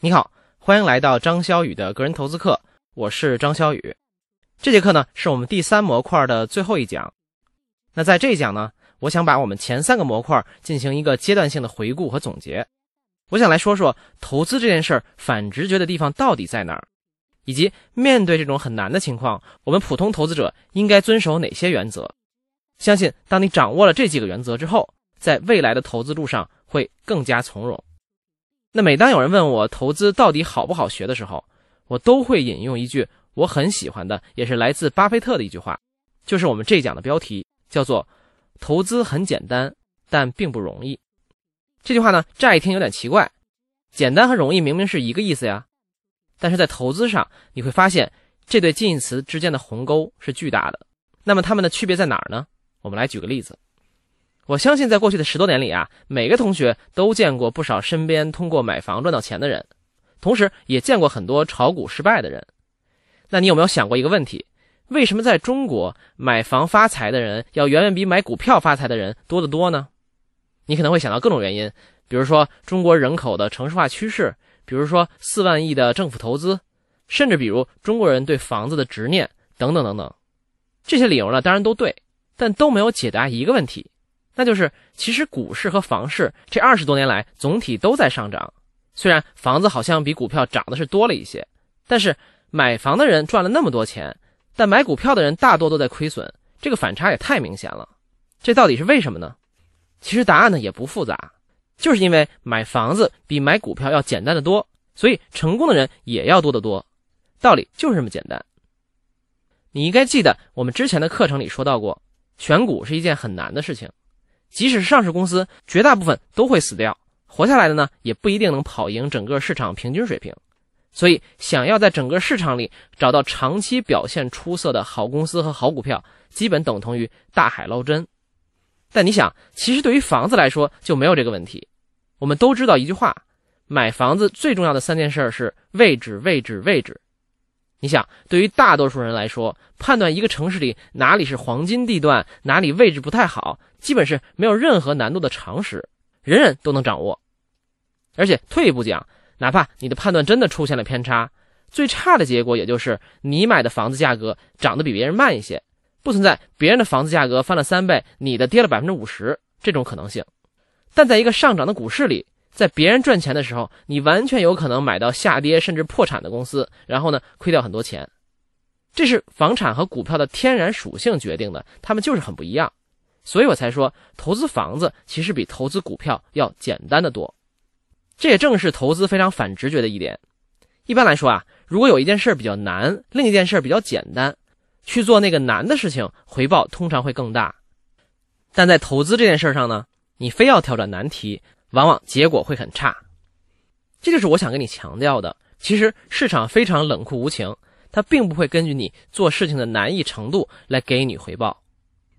你好，欢迎来到张潇雨的个人投资课，我是张潇雨。这节课呢是我们第三模块的最后一讲。那在这一讲呢，我想把我们前三个模块进行一个阶段性的回顾和总结。我想来说说投资这件事儿反直觉的地方到底在哪儿，以及面对这种很难的情况，我们普通投资者应该遵守哪些原则。相信当你掌握了这几个原则之后，在未来的投资路上会更加从容。那每当有人问我投资到底好不好学的时候，我都会引用一句我很喜欢的，也是来自巴菲特的一句话，就是我们这讲的标题，叫做“投资很简单，但并不容易”。这句话呢，乍一听有点奇怪，简单和容易明明是一个意思呀，但是在投资上你会发现这对近义词之间的鸿沟是巨大的。那么它们的区别在哪儿呢？我们来举个例子。我相信，在过去的十多年里啊，每个同学都见过不少身边通过买房赚到钱的人，同时也见过很多炒股失败的人。那你有没有想过一个问题？为什么在中国买房发财的人要远远比买股票发财的人多得多呢？你可能会想到各种原因，比如说中国人口的城市化趋势，比如说四万亿的政府投资，甚至比如中国人对房子的执念等等等等。这些理由呢，当然都对，但都没有解答一个问题。那就是，其实股市和房市这二十多年来总体都在上涨，虽然房子好像比股票涨的是多了一些，但是买房的人赚了那么多钱，但买股票的人大多都在亏损，这个反差也太明显了。这到底是为什么呢？其实答案呢也不复杂，就是因为买房子比买股票要简单的多，所以成功的人也要多得多，道理就是这么简单。你应该记得我们之前的课程里说到过，选股是一件很难的事情。即使是上市公司，绝大部分都会死掉，活下来的呢，也不一定能跑赢整个市场平均水平。所以，想要在整个市场里找到长期表现出色的好公司和好股票，基本等同于大海捞针。但你想，其实对于房子来说就没有这个问题。我们都知道一句话：买房子最重要的三件事是位置、位置、位置。你想，对于大多数人来说，判断一个城市里哪里是黄金地段，哪里位置不太好，基本是没有任何难度的常识，人人都能掌握。而且退一步讲，哪怕你的判断真的出现了偏差，最差的结果也就是你买的房子价格涨得比别人慢一些，不存在别人的房子价格翻了三倍，你的跌了百分之五十这种可能性。但在一个上涨的股市里，在别人赚钱的时候，你完全有可能买到下跌甚至破产的公司，然后呢亏掉很多钱。这是房产和股票的天然属性决定的，它们就是很不一样。所以我才说，投资房子其实比投资股票要简单的多。这也正是投资非常反直觉的一点。一般来说啊，如果有一件事比较难，另一件事比较简单，去做那个难的事情，回报通常会更大。但在投资这件事上呢，你非要挑战难题。往往结果会很差，这就是我想跟你强调的。其实市场非常冷酷无情，它并不会根据你做事情的难易程度来给你回报。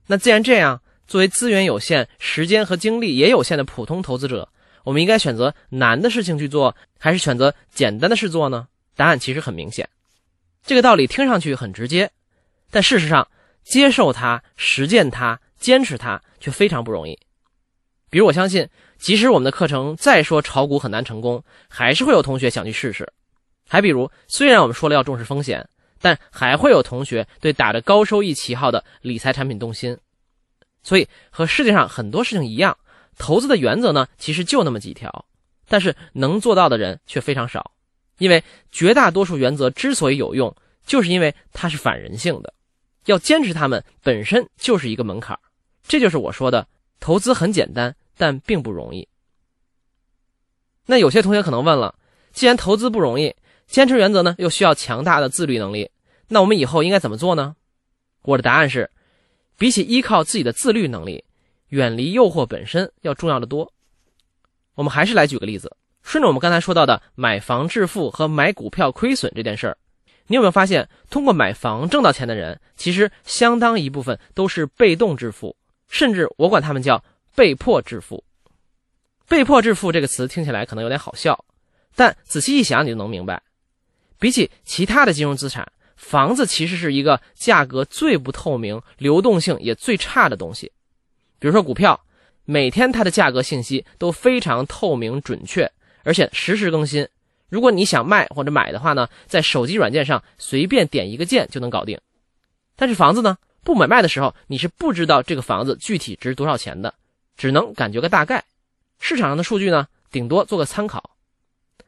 那既然这样，作为资源有限、时间和精力也有限的普通投资者，我们应该选择难的事情去做，还是选择简单的事做呢？答案其实很明显。这个道理听上去很直接，但事实上，接受它、实践它、坚持它却非常不容易。比如，我相信。即使我们的课程再说炒股很难成功，还是会有同学想去试试。还比如，虽然我们说了要重视风险，但还会有同学对打着高收益旗号的理财产品动心。所以，和世界上很多事情一样，投资的原则呢，其实就那么几条，但是能做到的人却非常少。因为绝大多数原则之所以有用，就是因为它是反人性的，要坚持它们本身就是一个门槛。这就是我说的，投资很简单。但并不容易。那有些同学可能问了：既然投资不容易，坚持原则呢又需要强大的自律能力，那我们以后应该怎么做呢？我的答案是，比起依靠自己的自律能力，远离诱惑本身要重要的多。我们还是来举个例子，顺着我们刚才说到的买房致富和买股票亏损这件事儿，你有没有发现，通过买房挣到钱的人，其实相当一部分都是被动致富，甚至我管他们叫。被迫致富，被迫致富这个词听起来可能有点好笑，但仔细一想，你就能明白。比起其他的金融资产，房子其实是一个价格最不透明、流动性也最差的东西。比如说股票，每天它的价格信息都非常透明准确，而且实时更新，如果你想卖或者买的话呢，在手机软件上随便点一个键就能搞定。但是房子呢，不买卖的时候，你是不知道这个房子具体值多少钱的，只能感觉个大概。市场上的数据呢，顶多做个参考。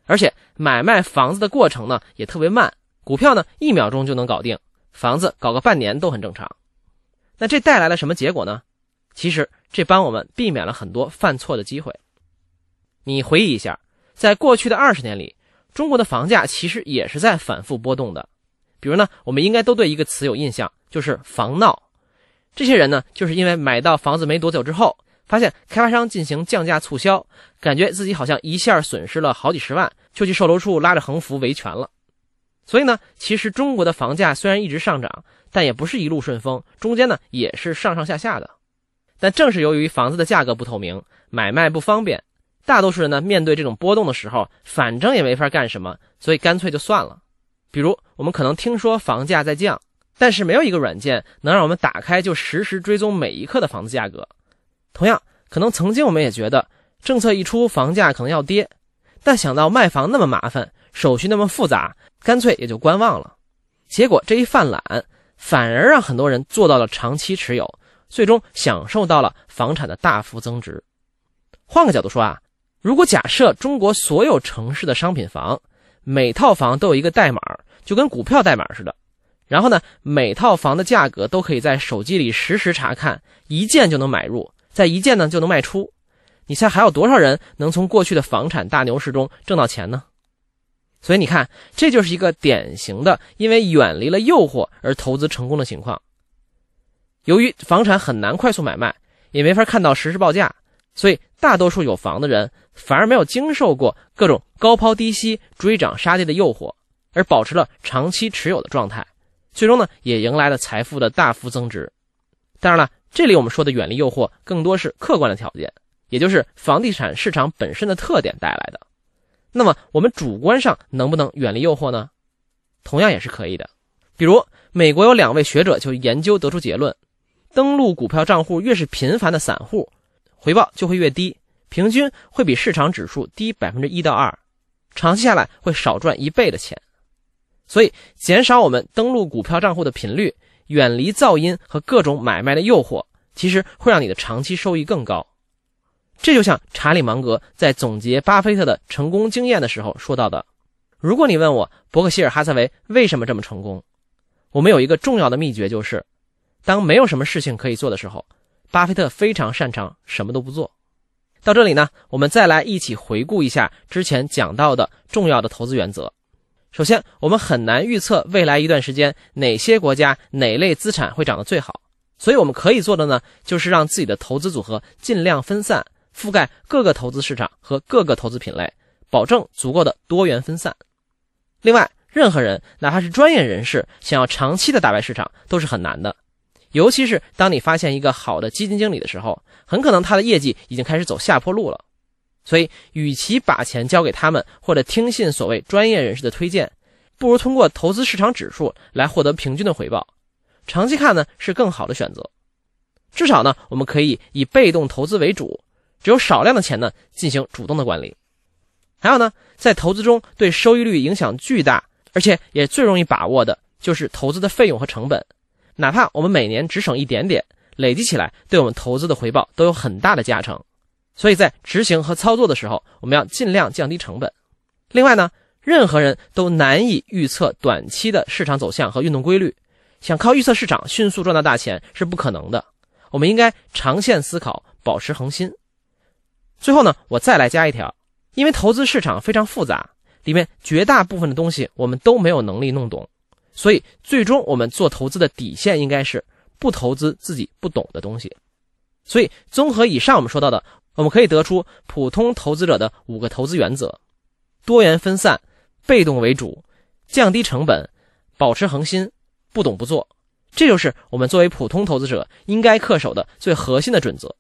而且买卖房子的过程呢也特别慢，股票呢一秒钟就能搞定，房子搞个半年都很正常。那这带来了什么结果呢？其实这帮我们避免了很多犯错的机会。你回忆一下，在过去的二十年里，中国的房价其实也是在反复波动的。比如呢，我们应该都对一个词有印象，就是“房闹”。这些人呢，就是因为买到房子没多久之后。发现开发商进行降价促销，感觉自己好像一下损失了好几十万，就去售楼处拉着横幅维权了。所以呢，其实中国的房价虽然一直上涨，但也不是一路顺风，中间呢也是上上下下的。但正是由于房子的价格不透明，买卖不方便，大多数人呢面对这种波动的时候，反正也没法干什么，所以干脆就算了。比如我们可能听说房价在降，但是没有一个软件能让我们打开就实时追踪每一刻的房子价格。同样，可能曾经我们也觉得政策一出，房价可能要跌，但想到卖房那么麻烦，手续那么复杂，干脆也就观望了。结果这一犯懒，反而让很多人做到了长期持有，最终享受到了房产的大幅增值。换个角度说啊，如果假设中国所有城市的商品房，每套房都有一个代码，就跟股票代码似的，然后呢，每套房的价格都可以在手机里实时查看，一键就能买入。在一键呢就能卖出，你猜还有多少人能从过去的房产大牛市中挣到钱呢？所以你看，这就是一个典型的因为远离了诱惑而投资成功的情况。由于房产很难快速买卖，也没法看到实时报价，所以大多数有房的人反而没有经受过各种高抛低吸、追涨杀跌的诱惑，而保持了长期持有的状态，最终呢也迎来了财富的大幅增值。当然了。这里我们说的远离诱惑，更多是客观的条件，也就是房地产市场本身的特点带来的。那么我们主观上能不能远离诱惑呢？同样也是可以的。比如，美国有两位学者就研究得出结论：登录股票账户越是频繁的散户，回报就会越低，平均会比市场指数低百分之一到二，长期下来会少赚一倍的钱。所以，减少我们登录股票账户的频率。远离噪音和各种买卖的诱惑，其实会让你的长期收益更高。这就像查理芒格在总结巴菲特的成功经验的时候说到的：“如果你问我伯克希尔哈撒韦为什么这么成功，我们有一个重要的秘诀，就是当没有什么事情可以做的时候，巴菲特非常擅长什么都不做。”到这里呢，我们再来一起回顾一下之前讲到的重要的投资原则。首先，我们很难预测未来一段时间哪些国家哪类资产会涨得最好，所以我们可以做的呢，就是让自己的投资组合尽量分散，覆盖各个投资市场和各个投资品类，保证足够的多元分散。另外，任何人哪怕是专业人士，想要长期的打败市场都是很难的，尤其是当你发现一个好的基金经理的时候，很可能他的业绩已经开始走下坡路了。所以，与其把钱交给他们，或者听信所谓专业人士的推荐，不如通过投资市场指数来获得平均的回报。长期看呢，是更好的选择。至少呢，我们可以以被动投资为主，只有少量的钱呢进行主动的管理。还有呢，在投资中对收益率影响巨大，而且也最容易把握的就是投资的费用和成本。哪怕我们每年只省一点点，累积起来对我们投资的回报都有很大的加成。所以在执行和操作的时候，我们要尽量降低成本。另外呢，任何人都难以预测短期的市场走向和运动规律，想靠预测市场迅速赚到大钱是不可能的。我们应该长线思考，保持恒心。最后呢，我再来加一条，因为投资市场非常复杂，里面绝大部分的东西我们都没有能力弄懂，所以最终我们做投资的底线应该是不投资自己不懂的东西。所以综合以上我们说到的。我们可以得出普通投资者的五个投资原则：多元分散、被动为主、降低成本、保持恒心、不懂不做。这就是我们作为普通投资者应该恪守的最核心的准则。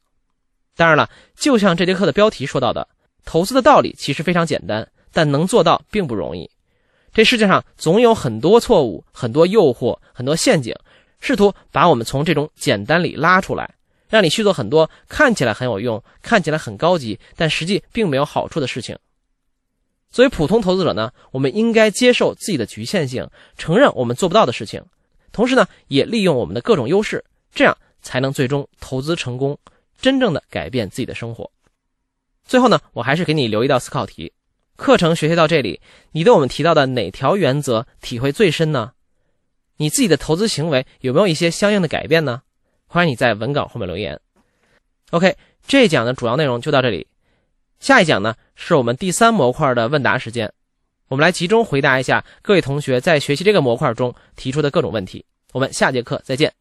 当然了，就像这节课的标题说到的，投资的道理其实非常简单，但能做到并不容易。这世界上总有很多错误、很多诱惑、很多陷阱，试图把我们从这种简单里拉出来。让你去做很多看起来很有用、看起来很高级，但实际并没有好处的事情。作为普通投资者呢，我们应该接受自己的局限性，承认我们做不到的事情，同时呢，也利用我们的各种优势，这样才能最终投资成功，真正的改变自己的生活。最后呢，我还是给你留一道思考题：课程学习到这里，你对我们提到的哪条原则体会最深呢？你自己的投资行为有没有一些相应的改变呢？欢迎你在文稿后面留言。OK，这一讲的主要内容就到这里。下一讲呢，是我们第三模块的问答时间，我们来集中回答一下各位同学在学习这个模块中提出的各种问题。我们下节课再见。